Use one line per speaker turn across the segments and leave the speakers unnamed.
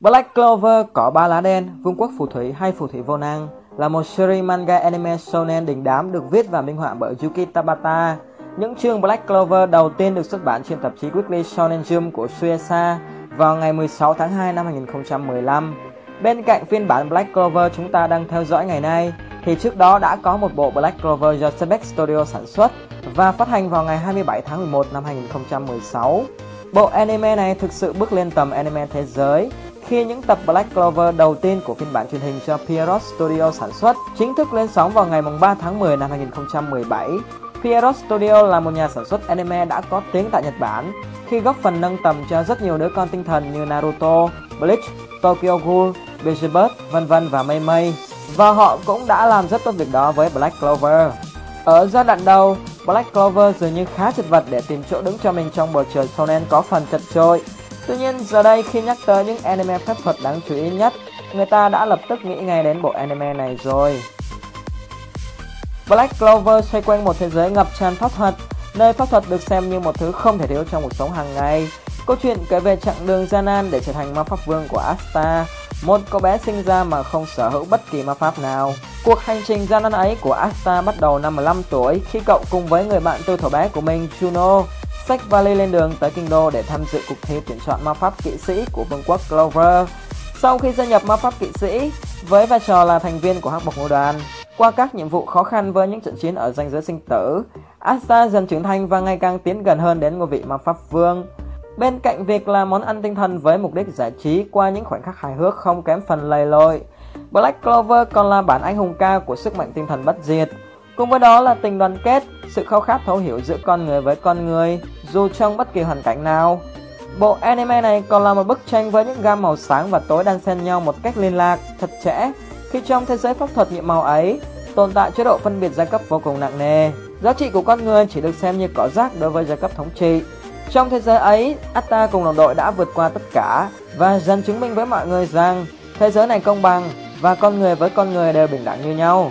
Black Clover có ba lá đen, Vương quốc phù thủy hay phù thủy vô năng là một series manga anime shonen đình đám được viết và minh họa bởi Yuki Tabata. Những chương Black Clover đầu tiên được xuất bản trên tạp chí Weekly Shonen Jump của Shueisha vào ngày 16 tháng 2 năm 2015. Bên cạnh phiên bản Black Clover chúng ta đang theo dõi ngày nay, thì trước đó đã có một bộ Black Clover do Sebek Studio sản xuất và phát hành vào ngày 27 tháng 11 năm 2016. Bộ anime này thực sự bước lên tầm anime thế giới khi những tập Black Clover đầu tiên của phiên bản truyền hình do Pierrot Studio sản xuất chính thức lên sóng vào ngày 3 tháng 10 năm 2017. Pierrot Studio là một nhà sản xuất anime đã có tiếng tại Nhật Bản khi góp phần nâng tầm cho rất nhiều đứa con tinh thần như Naruto, Bleach, Tokyo Ghoul, Beelzebub, vân vân và mây mây. Và họ cũng đã làm rất tốt việc đó với Black Clover. Ở giai đoạn đầu, Black Clover dường như khá chật vật để tìm chỗ đứng cho mình trong bầu trời shonen có phần chật trội. Tuy nhiên giờ đây khi nhắc tới những anime phép thuật đáng chú ý nhất, người ta đã lập tức nghĩ ngay đến bộ anime này rồi. Black Clover xoay quanh một thế giới ngập tràn pháp thuật, nơi pháp thuật được xem như một thứ không thể thiếu trong cuộc sống hàng ngày. Câu chuyện kể về chặng đường gian nan để trở thành ma pháp vương của Asta, một cô bé sinh ra mà không sở hữu bất kỳ ma pháp nào. Cuộc hành trình gian nan ấy của Asta bắt đầu năm 15 tuổi khi cậu cùng với người bạn tư thổ bé của mình Juno xách vali lên đường tới kinh đô để tham dự cuộc thi tuyển chọn ma pháp kỵ sĩ của vương quốc Clover. Sau khi gia nhập ma pháp kỵ sĩ, với vai trò là thành viên của hắc bộc ngũ đoàn, qua các nhiệm vụ khó khăn với những trận chiến ở ranh giới sinh tử, Asta dần trưởng thành và ngày càng tiến gần hơn đến ngôi vị ma pháp vương. Bên cạnh việc là món ăn tinh thần với mục đích giải trí qua những khoảnh khắc hài hước không kém phần lầy lội, Black Clover còn là bản anh hùng ca của sức mạnh tinh thần bất diệt. Cùng với đó là tình đoàn kết, sự khao khát thấu hiểu giữa con người với con người, dù trong bất kỳ hoàn cảnh nào. Bộ anime này còn là một bức tranh với những gam màu sáng và tối đan xen nhau một cách liên lạc, thật chẽ, khi trong thế giới pháp thuật nhiệm màu ấy tồn tại chế độ phân biệt giai cấp vô cùng nặng nề. Giá trị của con người chỉ được xem như cỏ rác đối với giai cấp thống trị. Trong thế giới ấy, Atta cùng đồng đội đã vượt qua tất cả và dần chứng minh với mọi người rằng thế giới này công bằng và con người với con người đều bình đẳng như nhau.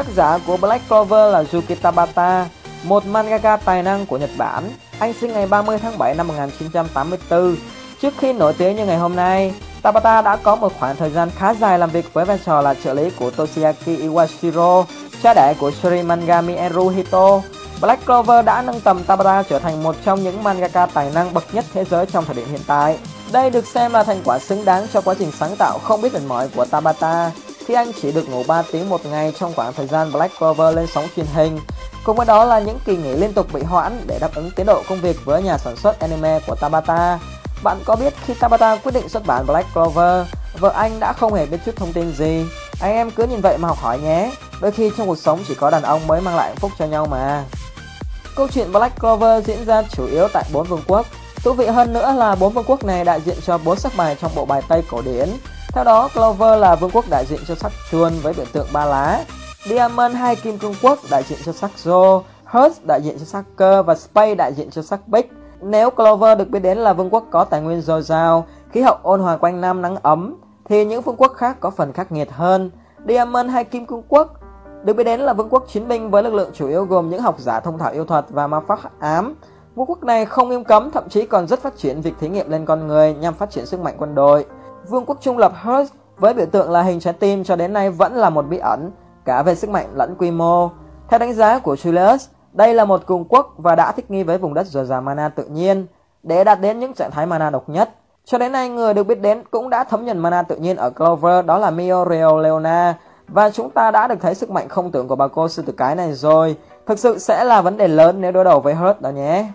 Tác giả của Black Clover là Yuki Tabata, một mangaka tài năng của Nhật Bản. Anh sinh ngày 30 tháng 7 năm 1984. Trước khi nổi tiếng như ngày hôm nay, Tabata đã có một khoảng thời gian khá dài làm việc với vai trò là trợ lý của Toshiaki Iwashiro, cha đẻ của Shuri manga Mieru Hito. Black Clover đã nâng tầm Tabata trở thành một trong những mangaka tài năng bậc nhất thế giới trong thời điểm hiện tại. Đây được xem là thành quả xứng đáng cho quá trình sáng tạo không biết mệt mỏi của Tabata khi anh chỉ được ngủ 3 tiếng một ngày trong khoảng thời gian Black Clover lên sóng truyền hình. Cùng với đó là những kỳ nghỉ liên tục bị hoãn để đáp ứng tiến độ công việc với nhà sản xuất anime của Tabata. Bạn có biết khi Tabata quyết định xuất bản Black Clover, vợ anh đã không hề biết chút thông tin gì. Anh em cứ nhìn vậy mà học hỏi nhé. Đôi khi trong cuộc sống chỉ có đàn ông mới mang lại hạnh phúc cho nhau mà. Câu chuyện Black Clover diễn ra chủ yếu tại bốn vương quốc. Thú vị hơn nữa là bốn vương quốc này đại diện cho bốn sắc bài trong bộ bài Tây cổ điển. Theo đó, Clover là vương quốc đại diện cho sắc chuôn với biểu tượng ba lá. Diamond hai kim cương quốc đại diện cho sắc rô, Hearth đại diện cho sắc cơ và Spade đại diện cho sắc bích. Nếu Clover được biết đến là vương quốc có tài nguyên dồi dào, khí hậu ôn hòa quanh năm nắng ấm, thì những vương quốc khác có phần khắc nghiệt hơn. Diamond hay Kim Cương Quốc được biết đến là vương quốc chiến binh với lực lượng chủ yếu gồm những học giả thông thạo yêu thuật và ma pháp ám. Vương quốc này không nghiêm cấm, thậm chí còn rất phát triển việc thí nghiệm lên con người nhằm phát triển sức mạnh quân đội. Vương quốc trung lập Hearth với biểu tượng là hình trái tim cho đến nay vẫn là một bí ẩn, cả về sức mạnh lẫn quy mô. Theo đánh giá của Julius, đây là một cường quốc và đã thích nghi với vùng đất dồi dào mana tự nhiên để đạt đến những trạng thái mana độc nhất. Cho đến nay người được biết đến cũng đã thấm nhuần mana tự nhiên ở Clover đó là Miorio Leona và chúng ta đã được thấy sức mạnh không tưởng của bà cô sư tử cái này rồi. Thực sự sẽ là vấn đề lớn nếu đối đầu với Hurt đó nhé.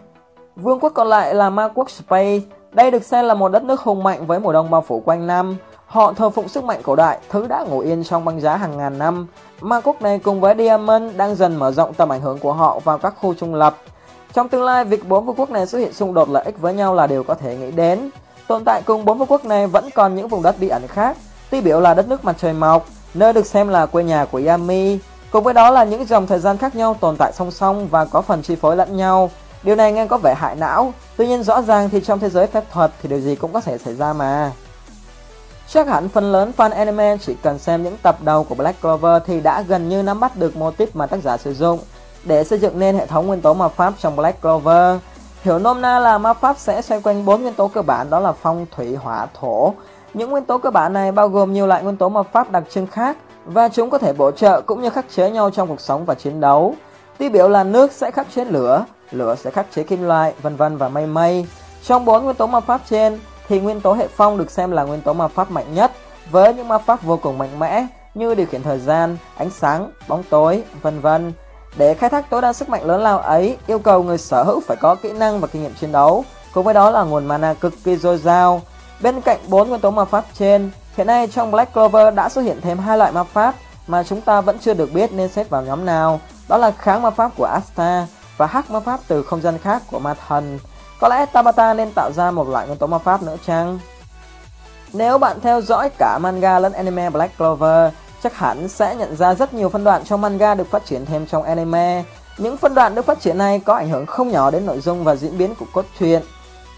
Vương quốc còn lại là ma quốc Space. Đây được xem là một đất nước hùng mạnh với mùa đông bao phủ quanh năm. Họ thờ phụng sức mạnh cổ đại, thứ đã ngủ yên trong băng giá hàng ngàn năm. Mà quốc này cùng với Diamond đang dần mở rộng tầm ảnh hưởng của họ vào các khu trung lập. Trong tương lai, việc bốn vương quốc này xuất hiện xung đột lợi ích với nhau là điều có thể nghĩ đến. Tồn tại cùng bốn vương quốc này vẫn còn những vùng đất bí ẩn khác, tiêu biểu là đất nước mặt trời mọc, nơi được xem là quê nhà của Yami. Cùng với đó là những dòng thời gian khác nhau tồn tại song song và có phần chi phối lẫn nhau. Điều này nghe có vẻ hại não, tuy nhiên rõ ràng thì trong thế giới phép thuật thì điều gì cũng có thể xảy ra mà. Chắc hẳn phần lớn fan anime chỉ cần xem những tập đầu của Black Clover thì đã gần như nắm bắt được mô típ mà tác giả sử dụng để xây dựng nên hệ thống nguyên tố ma pháp trong Black Clover. Hiểu nôm na là ma pháp sẽ xoay quanh bốn nguyên tố cơ bản đó là phong, thủy, hỏa, thổ. Những nguyên tố cơ bản này bao gồm nhiều loại nguyên tố ma pháp đặc trưng khác và chúng có thể bổ trợ cũng như khắc chế nhau trong cuộc sống và chiến đấu. Tiêu biểu là nước sẽ khắc chế lửa, lửa sẽ khắc chế kim loại, vân vân và mây mây. Trong bốn nguyên tố ma pháp trên thì nguyên tố hệ phong được xem là nguyên tố ma pháp mạnh nhất với những ma pháp vô cùng mạnh mẽ như điều khiển thời gian, ánh sáng, bóng tối, vân vân. Để khai thác tối đa sức mạnh lớn lao ấy, yêu cầu người sở hữu phải có kỹ năng và kinh nghiệm chiến đấu, cùng với đó là nguồn mana cực kỳ dồi dào. Bên cạnh bốn nguyên tố ma pháp trên, hiện nay trong Black Clover đã xuất hiện thêm hai loại ma pháp mà chúng ta vẫn chưa được biết nên xếp vào nhóm nào, đó là kháng ma pháp của Asta và hắc ma pháp từ không gian khác của ma thần. Có lẽ Tabata nên tạo ra một loại nguyên tố ma pháp nữa chăng? Nếu bạn theo dõi cả manga lẫn anime Black Clover, chắc hẳn sẽ nhận ra rất nhiều phân đoạn trong manga được phát triển thêm trong anime. Những phân đoạn được phát triển này có ảnh hưởng không nhỏ đến nội dung và diễn biến của cốt truyện.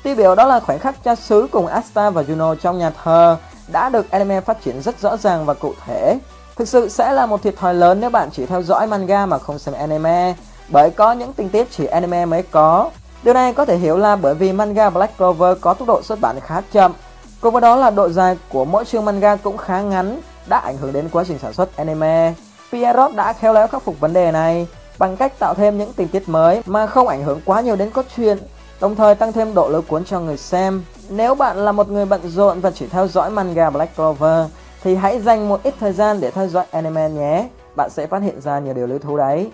Tiêu biểu đó là khoảnh khắc cha xứ cùng Asta và Juno trong nhà thờ đã được anime phát triển rất rõ ràng và cụ thể. Thực sự sẽ là một thiệt thòi lớn nếu bạn chỉ theo dõi manga mà không xem anime, bởi có những tình tiết chỉ anime mới có. Điều này có thể hiểu là bởi vì manga Black Clover có tốc độ xuất bản khá chậm, cùng với đó là độ dài của mỗi chương manga cũng khá ngắn, đã ảnh hưởng đến quá trình sản xuất anime. Pierrot đã khéo léo khắc phục vấn đề này bằng cách tạo thêm những tình tiết mới mà không ảnh hưởng quá nhiều đến cốt truyện, đồng thời tăng thêm độ lôi cuốn cho người xem. Nếu bạn là một người bận rộn và chỉ theo dõi manga Black Clover thì hãy dành một ít thời gian để theo dõi anime nhé. Bạn sẽ phát hiện ra nhiều điều lưu thú đấy.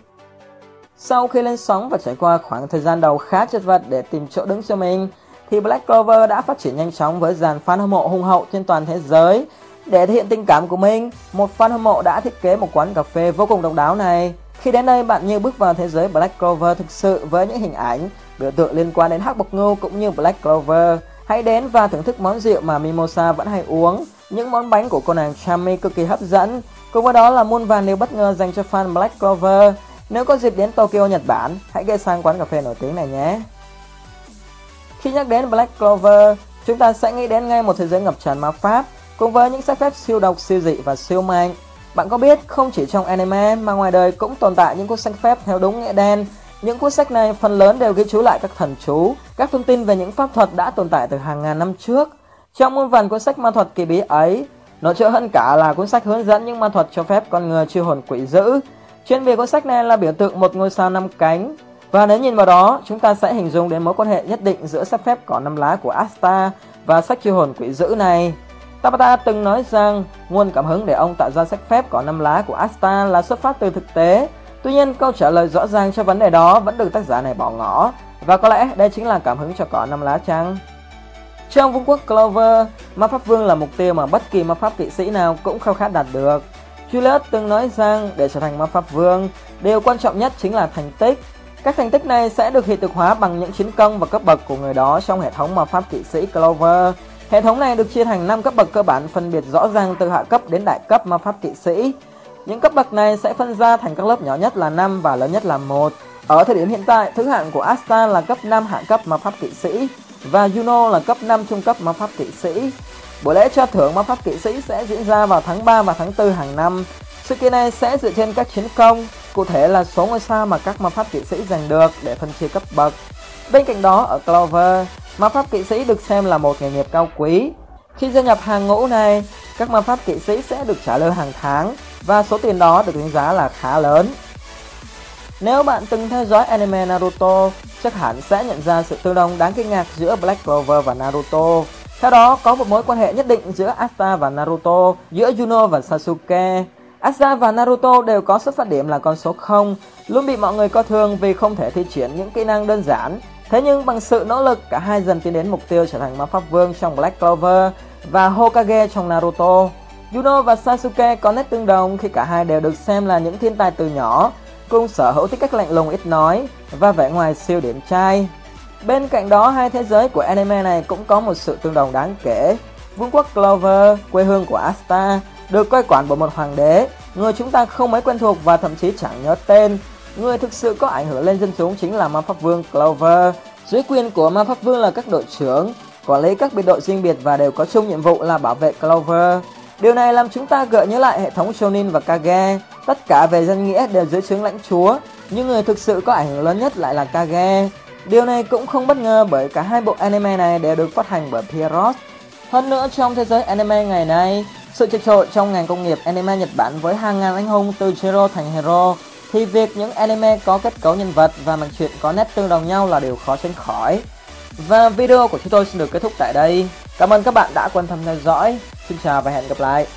Sau khi lên sóng và trải qua khoảng thời gian đầu khá chật vật để tìm chỗ đứng cho mình, thì Black Clover đã phát triển nhanh chóng với dàn fan hâm mộ hùng hậu trên toàn thế giới. Để thể hiện tình cảm của mình, một fan hâm mộ đã thiết kế một quán cà phê vô cùng độc đáo này. Khi đến đây, bạn như bước vào thế giới Black Clover thực sự với những hình ảnh, biểu tượng liên quan đến hắc bộc ngưu cũng như Black Clover. Hãy đến và thưởng thức món rượu mà Mimosa vẫn hay uống. Những món bánh của cô nàng Chami cực kỳ hấp dẫn. Cùng với đó là muôn vàn điều bất ngờ dành cho fan Black Clover. Nếu có dịp đến Tokyo, Nhật Bản, hãy ghé sang quán cà phê nổi tiếng này nhé. Khi nhắc đến Black Clover, chúng ta sẽ nghĩ đến ngay một thế giới ngập tràn ma pháp, cùng với những sách phép siêu độc, siêu dị và siêu mạnh. Bạn có biết không chỉ trong anime mà ngoài đời cũng tồn tại những cuốn sách phép theo đúng nghĩa đen. Những cuốn sách này phần lớn đều ghi chú lại các thần chú, các thông tin về những pháp thuật đã tồn tại từ hàng ngàn năm trước. Trong muôn vàn cuốn sách ma thuật kỳ bí ấy, nó chữa hơn cả là cuốn sách hướng dẫn những ma thuật cho phép con người chiêu hồn quỷ dữ. Trên bìa cuốn sách này là biểu tượng một ngôi sao năm cánh, và nếu nhìn vào đó, chúng ta sẽ hình dung đến mối quan hệ nhất định giữa sách phép cỏ năm lá của Asta và sách chiêu hồn quỷ dữ này. Tabata từng nói rằng nguồn cảm hứng để ông tạo ra sách phép cỏ năm lá của Asta là xuất phát từ thực tế. Tuy nhiên, câu trả lời rõ ràng cho vấn đề đó vẫn được tác giả này bỏ ngỏ, và có lẽ đây chính là cảm hứng cho cỏ năm lá trăng. Trong vương quốc Clover, ma pháp vương là mục tiêu mà bất kỳ ma pháp kỵ sĩ nào cũng khao khát đạt được. Julius từng nói rằng để trở thành ma pháp vương, điều quan trọng nhất chính là thành tích. Các thành tích này sẽ được hiện thực hóa bằng những chiến công và cấp bậc của người đó trong hệ thống ma pháp kỵ sĩ Clover. Hệ thống này được chia thành 5 cấp bậc cơ bản phân biệt rõ ràng từ hạ cấp đến đại cấp ma pháp kỵ sĩ. Những cấp bậc này sẽ phân ra thành các lớp nhỏ nhất là 5 và lớn nhất là 1. Ở thời điểm hiện tại, thứ hạng của Asta là cấp 5 hạ cấp ma pháp kỵ sĩ và Juno là cấp 5 trung cấp ma pháp kỵ sĩ. Buổi lễ trao thưởng ma pháp kỵ sĩ sẽ diễn ra vào tháng 3 và tháng 4 hàng năm. Sự kiện này sẽ dựa trên các chiến công, cụ thể là số ngôi sao mà các ma pháp kỵ sĩ giành được để phân chia cấp bậc. Bên cạnh đó ở Clover, ma pháp kỵ sĩ được xem là một nghề nghiệp cao quý. Khi gia nhập hàng ngũ này, các ma pháp kỵ sĩ sẽ được trả lương hàng tháng và số tiền đó được đánh giá là khá lớn. Nếu bạn từng theo dõi anime Naruto, chắc hẳn sẽ nhận ra sự tương đồng đáng kinh ngạc giữa Black Clover và Naruto. Theo đó, có một mối quan hệ nhất định giữa Asta và Naruto, giữa Juno và Sasuke. Asta và Naruto đều có xuất phát điểm là con số 0, luôn bị mọi người coi thường vì không thể thi triển những kỹ năng đơn giản. Thế nhưng bằng sự nỗ lực, cả hai dần tiến đến mục tiêu trở thành ma pháp vương trong Black Clover và Hokage trong Naruto. Juno và Sasuke có nét tương đồng khi cả hai đều được xem là những thiên tài từ nhỏ, cùng sở hữu tính cách lạnh lùng ít nói và vẻ ngoài siêu điển trai. Bên cạnh đó, hai thế giới của anime này cũng có một sự tương đồng đáng kể. Vương quốc Clover, quê hương của Asta, được coi quản bởi một hoàng đế, người chúng ta không mấy quen thuộc và thậm chí chẳng nhớ tên. Người thực sự có ảnh hưởng lên dân chúng chính là ma pháp vương Clover. Dưới quyền của ma pháp vương là các đội trưởng, quản lý các biệt đội riêng biệt và đều có chung nhiệm vụ là bảo vệ Clover. Điều này làm chúng ta gợi nhớ lại hệ thống Shonin và Kage, tất cả về danh nghĩa đều dưới trướng lãnh chúa, nhưng người thực sự có ảnh hưởng lớn nhất lại là Kage. Điều này cũng không bất ngờ bởi cả hai bộ anime này đều được phát hành bởi Pierrot. Hơn nữa trong thế giới anime ngày nay, sự chật trội trong ngành công nghiệp anime Nhật Bản với hàng ngàn anh hùng từ Zero thành Hero thì việc những anime có kết cấu nhân vật và mạch truyện có nét tương đồng nhau là điều khó tránh khỏi. Và video của chúng tôi xin được kết thúc tại đây. Cảm ơn các bạn đã quan tâm theo dõi. Xin chào và hẹn gặp lại.